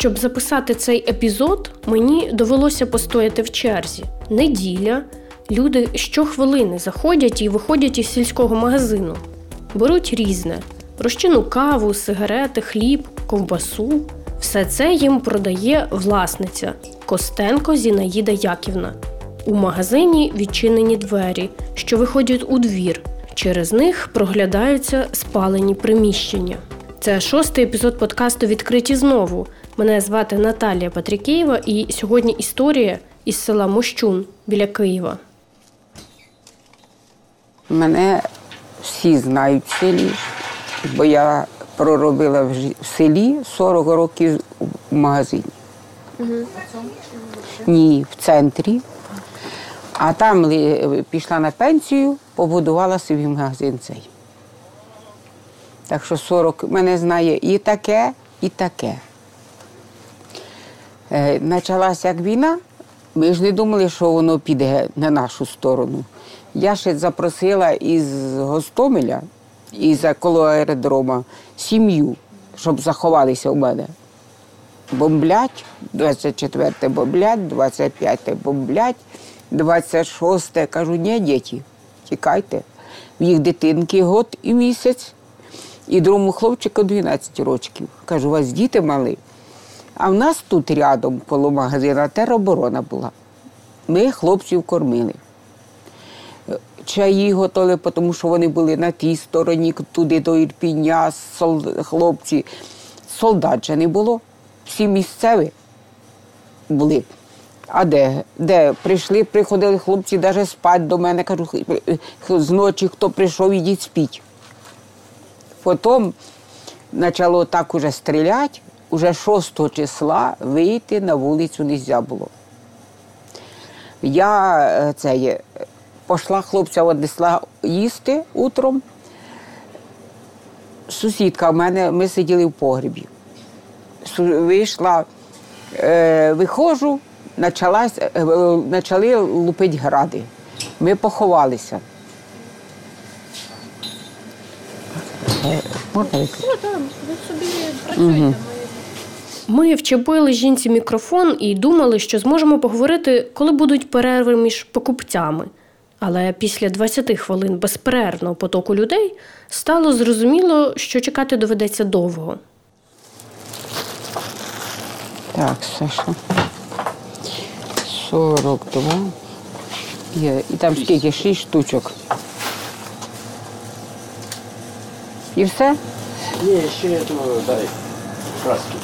Щоб записати цей епізод, мені довелося постояти в черзі. Неділя. Люди щохвилини заходять і виходять із сільського магазину. Беруть різне: розчину каву, сигарети, хліб, ковбасу. Все це їм продає власниця Костенко Зінаїда Яківна. У магазині відчинені двері, що виходять у двір. Через них проглядаються спалені приміщення. Це шостий епізод подкасту Відкриті знову. Мене звати Наталія Патрікєєва, і сьогодні історія із села Мощун біля Києва. Мене всі знають в селі, бо я проробила в селі 40 років в магазині. Угу. Ні, в центрі. А там пішла на пенсію, побудувала собі магазин цей. Так що 40 мене знає і таке, і таке. Е, почалася як війна, ми ж не думали, що воно піде на нашу сторону. Я ще запросила із Гостомеля, із коло аеродрома, сім'ю, щоб заховалися у мене. Бомблять, 24-те бомблять, 25-те бомблять, 26-те. Кажу, ні, діти, тікайте. В їх дитинки год і місяць, і другому хлопчику 12 років. Кажу, у вас діти мали. А в нас тут рядом коло магазина тероборона була. Ми хлопців кормили чаї готові, тому що вони були на тій стороні, туди до Ірпіня, хлопці. Солдат же не було. Всі місцеві були. А де? Де? Прийшли, приходили хлопці навіть спати до мене. Кажу, зночі хто прийшов, ідіть спіть. Потім почало так уже стріляти, уже 6 числа вийти на вулицю не можна було. Я е, це пішла хлопця однесла їсти утром. Сусідка в мене, ми сиділи в погрібі. Вийшла, е, виходжу, почалась, е, почали лупити гради. Ми поховалися. Можна Угу. Ми вчепили жінці мікрофон і думали, що зможемо поговорити, коли будуть перерви між покупцями. Але після 20 хвилин безперервного потоку людей стало зрозуміло, що чекати доведеться довго. Так, Саша. 42. Є. І там скільки? 6 штучок. І все? Ні, ще то дай краски.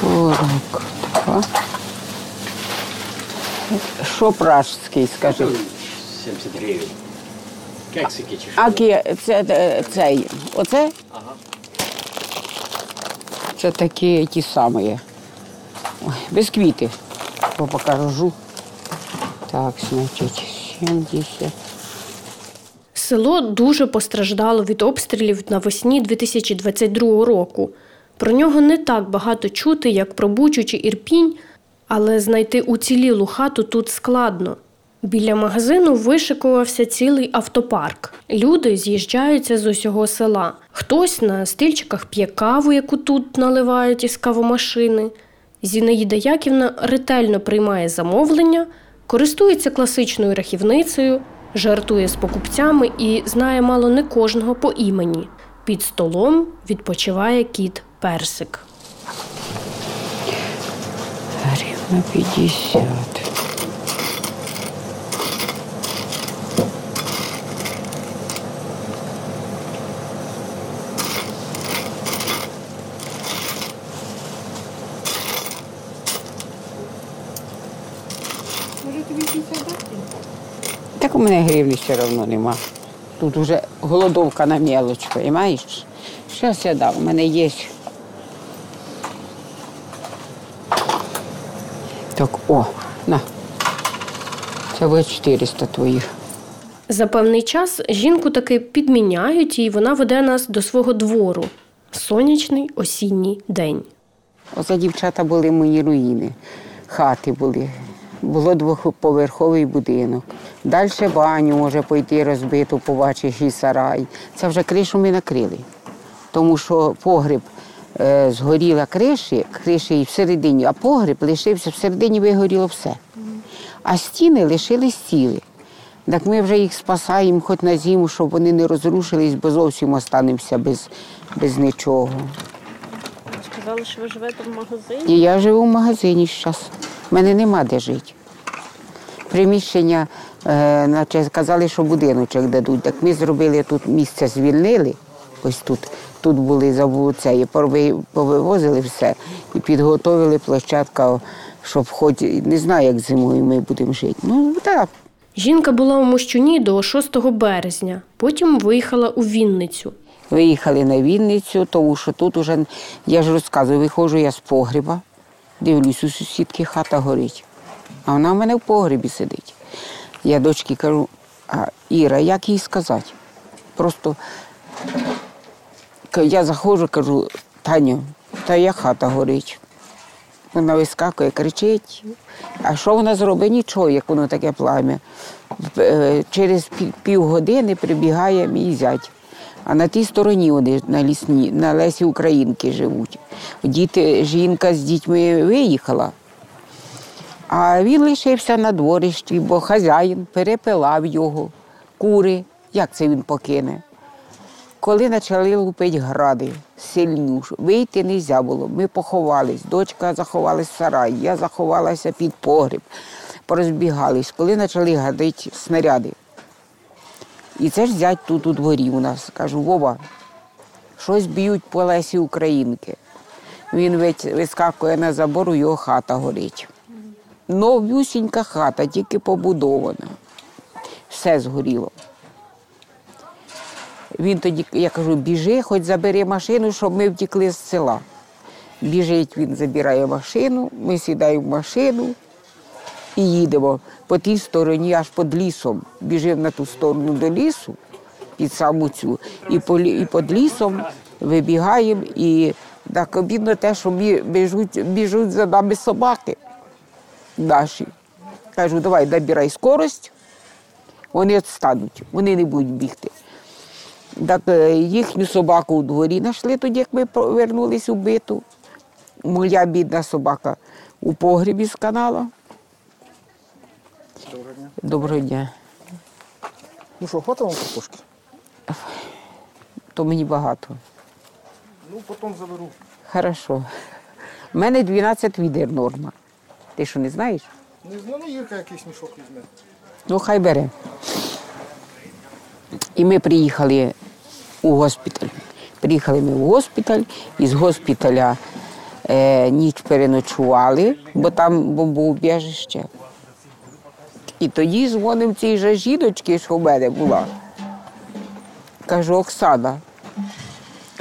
42. Що пражський, скажи? 70 гривень. Кексики чи що? А це, це, цей. Оце? Ага. Це такі ті самі. Ой, без квіти. Покажу. Так, значить, 70. Село дуже постраждало від обстрілів навесні 2022 року. Про нього не так багато чути, як про Бучу чи Ірпінь, але знайти уцілілу хату тут складно. Біля магазину вишикувався цілий автопарк. Люди з'їжджаються з усього села. Хтось на стильчиках п'є каву, яку тут наливають із кавомашини. Зінаїда Яківна ретельно приймає замовлення, користується класичною рахівницею, жартує з покупцями і знає мало не кожного по імені. Під столом відпочиває кіт персик. Гривна 50. Так у мене гривні все одно нема. Тут вже голодовка на мелоч, розумієш? Зараз я дам, у мене є. Так, о, на. Це буде 400 твоїх. За певний час жінку таки підміняють, і вона веде нас до свого двору. Сонячний осінній день. Оце дівчата були мої руїни, хати були. було двоповерховий будинок. Далі баню може пойти розбиту, побачиш і сарай. Це вже кришу ми накрили. Тому що погріб згоріла криші, криші і всередині, а погріб лишився, всередині вигоріло все. А стіни лишились цілі. Так ми вже їх спасаємо хоч на зиму, щоб вони не розрушились, бо зовсім останемося без, без нічого. Сказали, що ви живете в магазині. І я живу в магазині зараз. У мене нема де жити. Приміщення, е, наче сказали, що будиночок дадуть. Так ми зробили тут місце, звільнили. Ось тут. Тут були забули це, і повивозили все і підготовили площадку, щоб хоч не знаю, як зимою ми будемо жити. Ну так. Жінка була у Мощуні до 6 березня, потім виїхала у Вінницю. Виїхали на Вінницю, тому що тут уже, я ж розказую, виходжу я з погріба, дивлюсь, у сусідки хата горить. А вона в мене в погрібі сидить. Я дочці кажу, а Іра, як їй сказати? Просто я заходжу, кажу, Таню, та я хата горить. Вона вискакує, кричить. А що вона зробить? Нічого, як воно таке плам'я. Е, Через пі- півгодини прибігає мій зять. А на тій стороні вони на лісні, на Лесі Українки живуть. Діти, жінка з дітьми виїхала, а він лишився на дворищі, бо хазяїн перепилав його, кури. Як це він покине? Коли почали лупити гради, сильнюш, вийти не можна було. Ми поховались. Дочка заховалась в сарай, я заховалася під погріб, порозбігались, коли почали гадити снаряди. І це ж зять тут у дворі у нас. Кажу, Вова, щось б'ють по лесі Українки. Він вискакує на забор, його хата горить. Новюсінька хата, тільки побудована. Все згоріло. Він тоді, я кажу, біжи, хоч забери машину, щоб ми втекли з села. Біжить, він забирає машину, ми сідаємо в машину і їдемо по тій стороні, аж під лісом. Біжимо на ту сторону до лісу, під саму цю, і, по, і під лісом вибігаємо, і так обідно те, що біжуть, біжуть за нами собаки наші. Кажу, давай набирай скорость, вони відстануть, вони не будуть бігти. Так е, їхню собаку у дворі знайшли тоді, як ми повернулись у биту. Моя бідна собака у погрібі з канала. Доброго дня. Доброго дня. Ну що, вам картошки? То мені багато. Ну, потім заберу. Хорошо. У мене 12 відер норма. Ти що не знаєш? Не знаю, ну Ірка якийсь мішок візьме. Ну, хай бере. І ми приїхали у госпіталь. Приїхали ми в госпіталь, і з госпіталя е, ніч переночували, бо там бомбоубіжище. І тоді дзвонив цій же жіночці, що в мене була. Кажу, Оксана,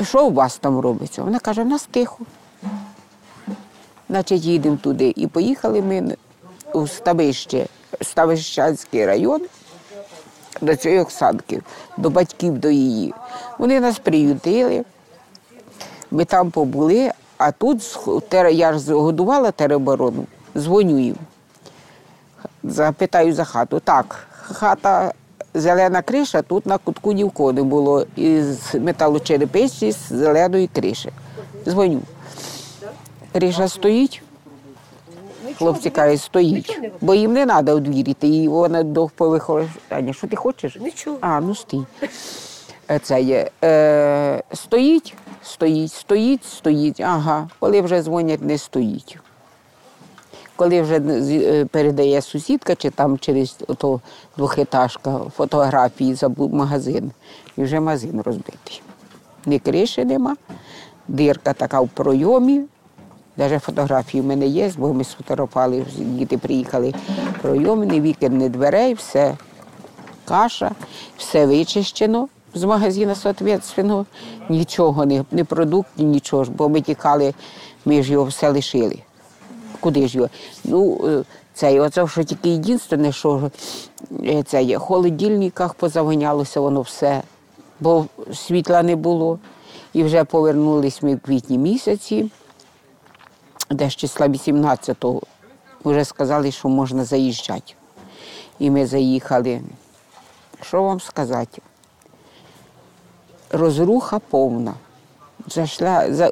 що у вас там робиться? Вона каже, в нас тихо. Значить, їдемо туди. І поїхали ми у Ставище, Ставищанський район, до цієї Оксанки, до батьків до її. Вони нас приютили, ми там побули, а тут я ж годувала тероборону, дзвоню їм. Запитаю за хату. Так, хата зелена криша, тут на кутку ні в кого не було із металочерепиці з зеленої криші. Дзвоню. Криша стоїть. Хлопці кажуть, стоїть, бо їм не треба одвірити, і вона до повихожання. Що ти хочеш? Нічого. А, ну стій. Це є. Е, стоїть, стоїть, стоїть, стоїть. Ага. Коли вже дзвонять, не стоїть. Коли вже е, передає сусідка, чи там через ото двохетажка фотографії за магазин, і вже магазин розбитий. Ні криші нема, дирка така в пройомі. Навіть фотографії в мене є, бо ми сфотографували, діти приїхали в пройомі, ні дверей, все каша, все вичищено з магазину, соответственно. Нічого, не, не продуктів, нічого ж, бо ми тікали, ми ж його все лишили. Куди ж його? Ну, е, це, оце, що тільки єдине, що е, це є, в холодильниках позавонялося воно все, бо світла не було. І вже повернулись ми в квітні місяці, десь числа 18-го вже сказали, що можна заїжджати. І ми заїхали. Що вам сказати? Розруха повна. Зайшла, за,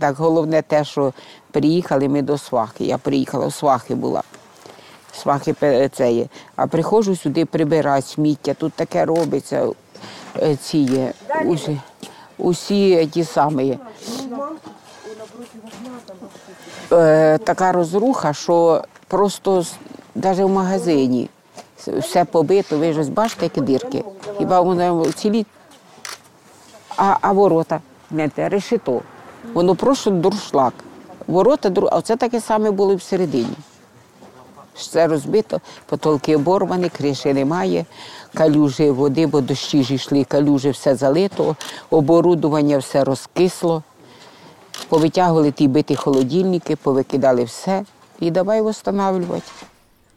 так, головне те, що приїхали ми до свахи. Я приїхала, в свахи була. Свахи це є. А приходжу сюди прибирати сміття, тут таке робиться. е, Ці є, усі, усі ті самі. Е, така розруха, що просто навіть в магазині все побито, ви ж бачите, які дірки. Хіба воно цілі, а, а ворота, знаєте, решето. Воно просто дуршлаг. Ворота, а це таке саме було всередині. Все розбито, потолки оборвані, криші немає, калюжі води, бо дощі ж йшли, калюжі все залито, оборудування все розкисло. Повитягували ті биті холодильники, повикидали все і давай встановлювати.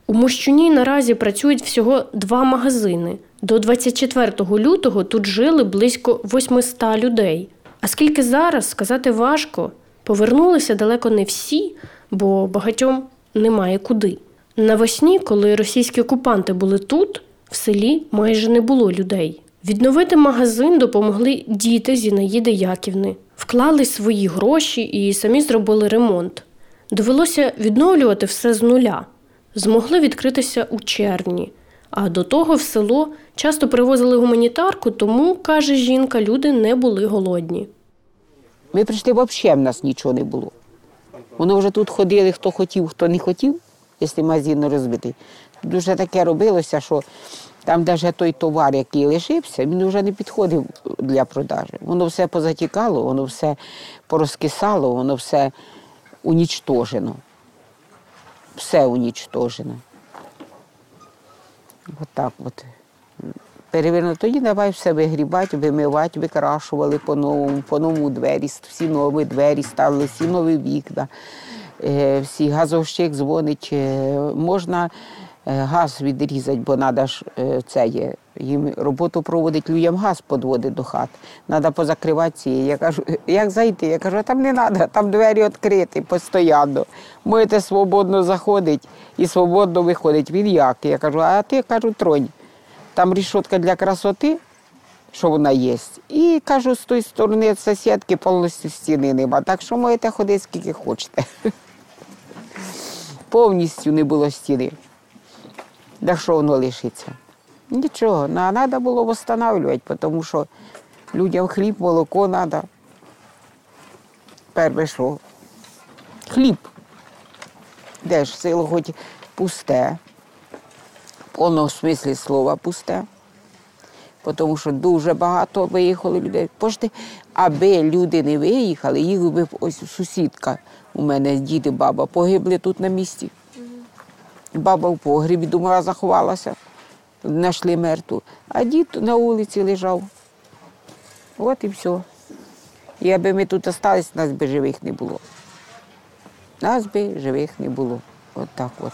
У Мощуні наразі працюють всього два магазини. До 24 лютого тут жили близько 800 людей. А скільки зараз, сказати важко. Повернулися далеко не всі, бо багатьом немає куди. Навесні, коли російські окупанти були тут, в селі майже не було людей. Відновити магазин допомогли діти Зінаїди Яківни. Вклали свої гроші і самі зробили ремонт. Довелося відновлювати все з нуля. Змогли відкритися у червні. А до того в село часто привозили гуманітарку, тому, каже жінка, люди не були голодні. Ми прийшли, взагалі в нас нічого не було. Воно вже тут ходили, хто хотів, хто не хотів, якщо магазин не розбитий. Дуже таке робилося, що там навіть той товар, який лишився, він вже не підходив для продажу. Воно все позатікало, воно все порозкисало, воно все унічтожено. Все унічтожено. От так от. Перевернули. Тоді давай все вигрібати, вимивати, викрашували по-новому, по-новому двері, всі нові двері ставили, всі нові вікна, е, всі газовщик дзвонить. е, Можна газ відрізати, бо треба ж е, це є. Їм роботу проводить людям газ підводить до хат. Треба позакривати ці. Я кажу, як зайти? Я кажу, там не треба, там двері відкриті постійно. Можете свободно заходити і свободно виходить. Він як? Я кажу, а ти кажу, тронь. Там рішотка для красоти, що вона є. І кажу, з тої сторони від сусідки повністю стіни нема. Так що можете ходити скільки хочете. Повністю не було стіни. Так що воно лишиться? Нічого, треба було встановлювати, тому що людям хліб, молоко треба. Перше що? Хліб. Де ж село хоч пусте, в повному смислі слова пусте. Тому що дуже багато виїхало людей. Пошти, аби люди не виїхали, їх би ось сусідка у мене, діти, баба, погибли тут на місці. Баба в погрібі, думала, заховалася, знайшли мертву. А дід на вулиці лежав. От і все. І аби ми тут залишились, нас би живих не було. Нас би живих не було. От так от.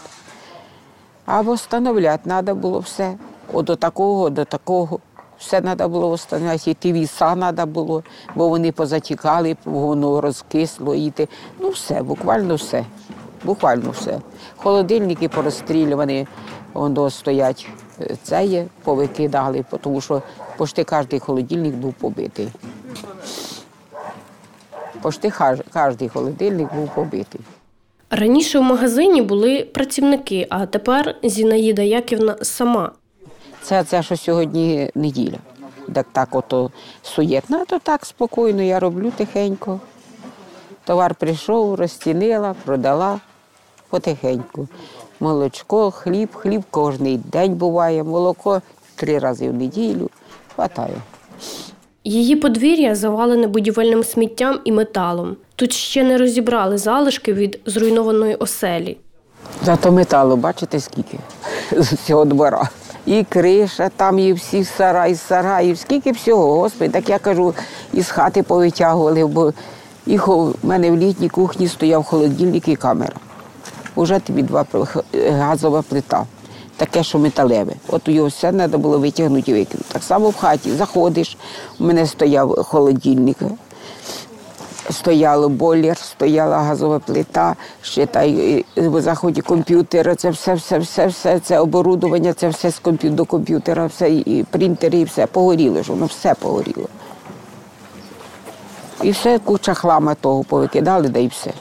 А встановляти треба було все. От до такого, до такого. Все треба було встановляти. І ті віса треба було, бо вони позатікали, воно розкисло. І. Ну все, буквально все. Буквально все. Холодильники порозстрілювані, воно стоять. Це є, повикидали, тому що почти кожен холодильник був побитий. Почти кожен холодильник був побитий. Раніше в магазині були працівники, а тепер Зінаїда Яківна сама. Це, це що сьогодні неділя. Так так ото суєтно, а то так спокійно, я роблю тихенько. Товар прийшов, розцінила, продала потихеньку. Молочко, хліб, хліб кожен день буває, молоко три рази в неділю. Хватає. Її подвір'я завалене будівельним сміттям і металом. Тут ще не розібрали залишки від зруйнованої оселі. Зато металу, бачите, скільки з цього двора. І криша, там і всі сараї, сараї, скільки всього, господи, так я кажу, із хати повитягували, бо їх у мене в літній кухні стояв холодильник і камера. Уже тобі два газова плита, таке, що металеве. От його все треба було витягнути і викинути. Так само в хаті заходиш, у мене стояв холодильник. стояло бойлер, стояла газова плита, ще та е, в заході комп'ютера, це все, все, все, все, це оборудування, це все з комп'ю- до комп'ютера, все, і принтери, і все погоріло ж, воно все погоріло. І все, куча хлама того повикидали, да і все.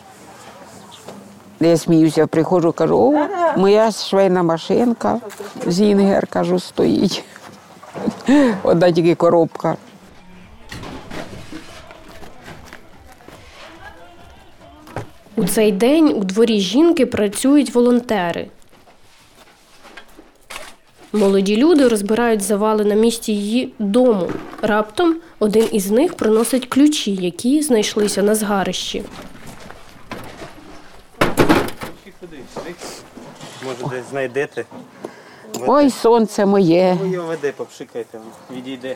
Я сміюся, приходжу, кажу, о, моя швейна машинка, Зінгер, кажу, стоїть. Одна тільки коробка. У цей день у дворі жінки працюють волонтери. Молоді люди розбирають завали на місці її дому. Раптом один із них приносить ключі, які знайшлися на згарищі. Може десь знайдете. Ой, сонце моє. Ви його веде, попшикайте, відійде.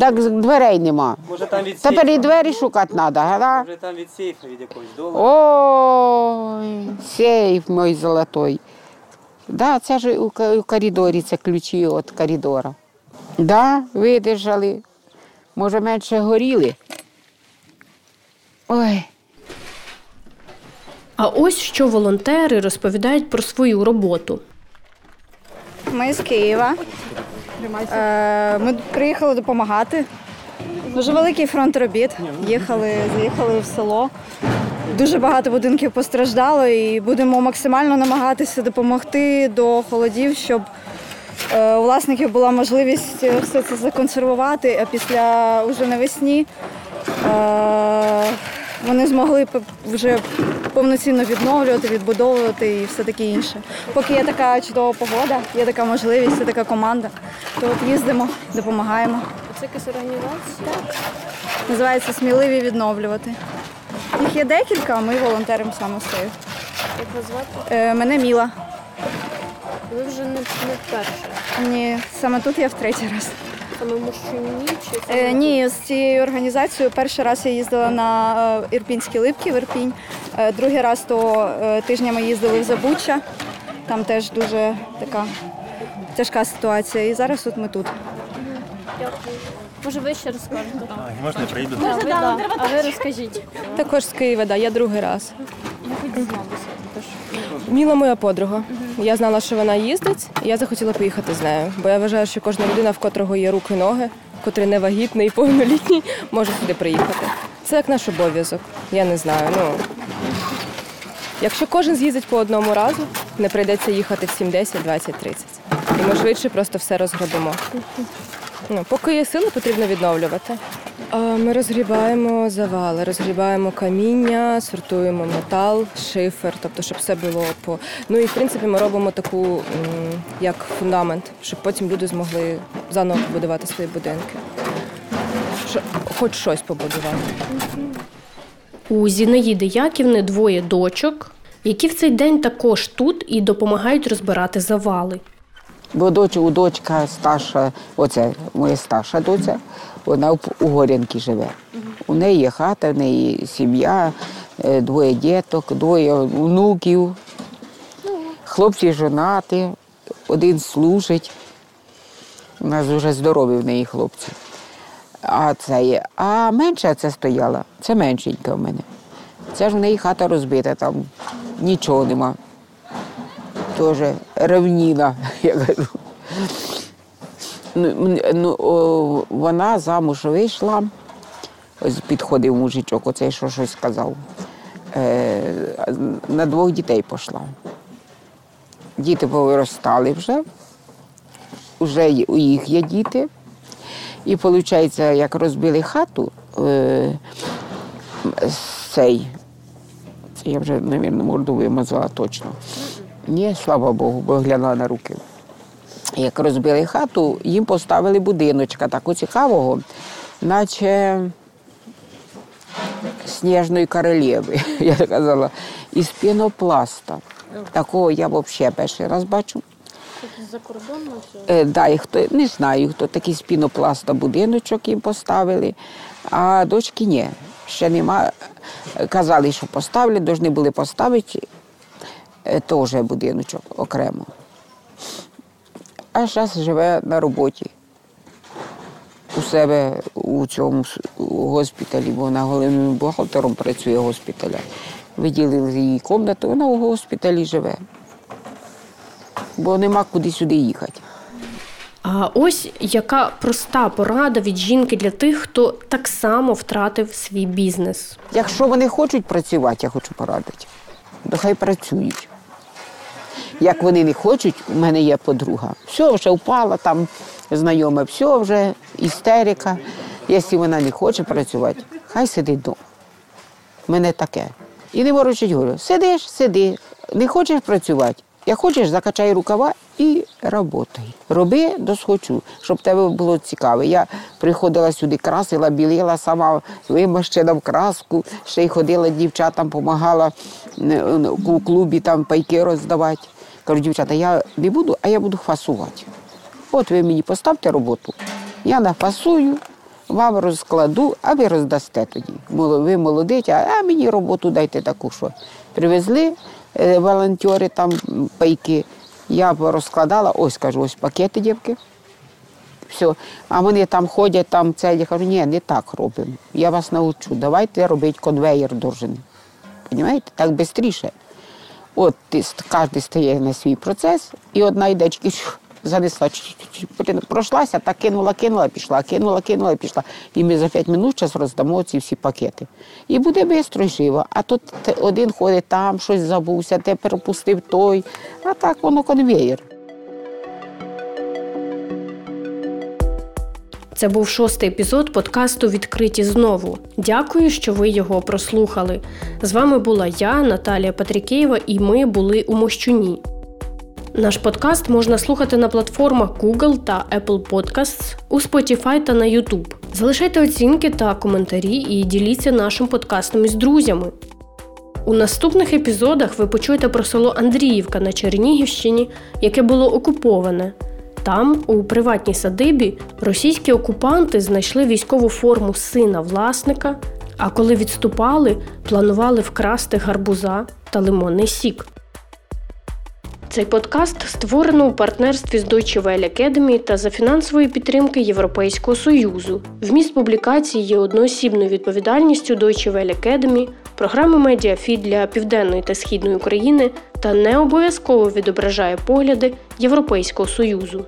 Так дверей нема. Може там від Тепер і двері шукати треба, гада? Може там від сейфа від якогось долара. Ой, сейф мой золотой. Да, це ж у ка- у коридорі, це ключі від коридора. Да, видержали. Може, менше горіли. Ой. А ось що волонтери розповідають про свою роботу. Ми з Києва. Е, Ми приїхали допомагати. Дуже великий фронт робіт. Їхали, заїхали в село. Дуже багато будинків постраждало і будемо максимально намагатися допомогти до холодів, щоб е, у власників була можливість все це законсервувати, а після уже навесні е, вони змогли вже повноцінно відновлювати, відбудовувати і все таке інше. Поки є така чудова погода, є така можливість, є така команда, то от їздимо, допомагаємо. Це якась організація. Називається Сміливі відновлювати. Їх є декілька, а ми волонтеримо саме з. Як вас звати? Е, мене Міла. Ви вже не, не вперше. Ні, саме тут я в третій раз. Саме мужчині чи це Е, ні, з цією організацією перший раз я їздила на е, Ірпінські липки в Ірпінь. Е, другий раз то е, тижня ми їздили в Забуччя. Там теж дуже така тяжка ситуація. І зараз от ми тут. Дякую. Може, ви ще розкажете? Можна я прийду? А ви, да. а ви розкажіть. Також з Києва, да, я другий раз. Як ви дізналися? Міла моя подруга. Я знала, що вона їздить, і я захотіла поїхати з нею. Бо я вважаю, що кожна людина, в котрого є руки, ноги, котрий не вагітний і повнолітній, може сюди приїхати. Це як наш обов'язок. Я не знаю. Ну якщо кожен з'їздить по одному разу, не прийдеться їхати всім 10, 20, 30. І ми швидше просто все розгробимо. Ну, поки є сили, потрібно відновлювати. Ми розгрібаємо завали, розгрібаємо каміння, сортуємо метал, шифер, тобто, щоб все було по. Ну і в принципі ми робимо таку як фундамент, щоб потім люди змогли заново побудувати свої будинки. Хоч щось побудувати. У Зінаїди Яківни двоє дочок, які в цей день також тут і допомагають розбирати завали. Бо доч, у дочка старша, оце моя старша доця, вона у Горянки живе. У неї є хата, в неї сім'я, е, двоє діток, двоє внуків. Хлопці жонаті, один служить. У нас вже здорові в неї хлопці. А це є. А менша це стояла, це меншенька в мене. Це ж в неї хата розбита, там нічого нема теж ревніна, я кажу. Ну, ну, вона замуж вийшла, ось підходив мужичок, оцей що щось сказав. Е, на двох дітей пішла. Діти повиростали вже, вже у їх є діти. І виходить, як розбили хату, е, цей, це я вже, мабуть, морду вимазала точно. Ні, слава Богу, бо глянула на руки. Як розбили хату, їм поставили будиночка такого цікавого, наче сніжної королеви, я казала, із пінопласта. Такого я взагалі перший раз бачу. За кордоном? Е, да, і хто, не знаю, хто такий з пінопласта будиночок їм поставили, а дочки ні. Ще нема. Казали, що поставлять, повинні були поставити теж будиночок окремо. А зараз живе на роботі у себе у цьому госпіталі, бо вона головним бухгалтером працює госпіталя. Виділили їй кімнату, вона у госпіталі живе. Бо нема куди сюди їхати. А ось яка проста порада від жінки для тих, хто так само втратив свій бізнес. Якщо вони хочуть працювати, я хочу порадити, то хай працюють. Як вони не хочуть, у мене є подруга. Все, вже впала там знайоме, все вже істерика. Якщо вона не хоче працювати, хай сидить вдома. У мене таке. І не ворочить говорю, сидиш, сиди, не хочеш працювати. Як хочеш, закачай рукава і роботай. Роби досхочу, щоб тебе було цікаво. Я приходила сюди, красила, білила, сама вимащена в краску, ще й ходила дівчатам, допомагала у клубі там пайки роздавати. Кажу, дівчата, я не буду, а я буду фасувати. От ви мені поставте роботу, я нафасую, вам розкладу, а ви роздасте тоді. Ви молодиці, а мені роботу дайте таку, що привезли е, волонтери там пайки. Я розкладала, ось кажу, ось пакети, дівки. Все. А вони там ходять, там це. Я кажу, ні, не так робимо. Я вас научу. Давайте робити конвейер должен. Понімаєте? Так швидше. От кожен стає на свій процес, і одна йде занесла, пройшлася, та кинула, кинула, пішла, кинула, кинула, пішла. І ми за 5 минут час роздамо ці всі пакети. І буде швидко і живо. А тут один ходить там, щось забувся, те пропустив той. А так воно конвеєр. Це був шостий епізод подкасту Відкриті знову. Дякую, що ви його прослухали. З вами була я, Наталія Патрікеєва, і ми були у Мощуні. Наш подкаст можна слухати на платформах Google та Apple Podcasts, у Spotify та на YouTube. Залишайте оцінки та коментарі і діліться нашим подкастом із друзями. У наступних епізодах ви почуєте про село Андріївка на Чернігівщині, яке було окуповане. Там, у приватній садибі, російські окупанти знайшли військову форму сина власника, а коли відступали, планували вкрасти гарбуза та лимонний сік. Цей подкаст створено у партнерстві з Deutsche Welle Academy та за фінансової підтримки Європейського Союзу. Вміст публікації є одноосібною відповідальністю Deutsche Welle Academy, програми Медіафід для Південної та Східної України та не обов'язково відображає погляди Європейського Союзу.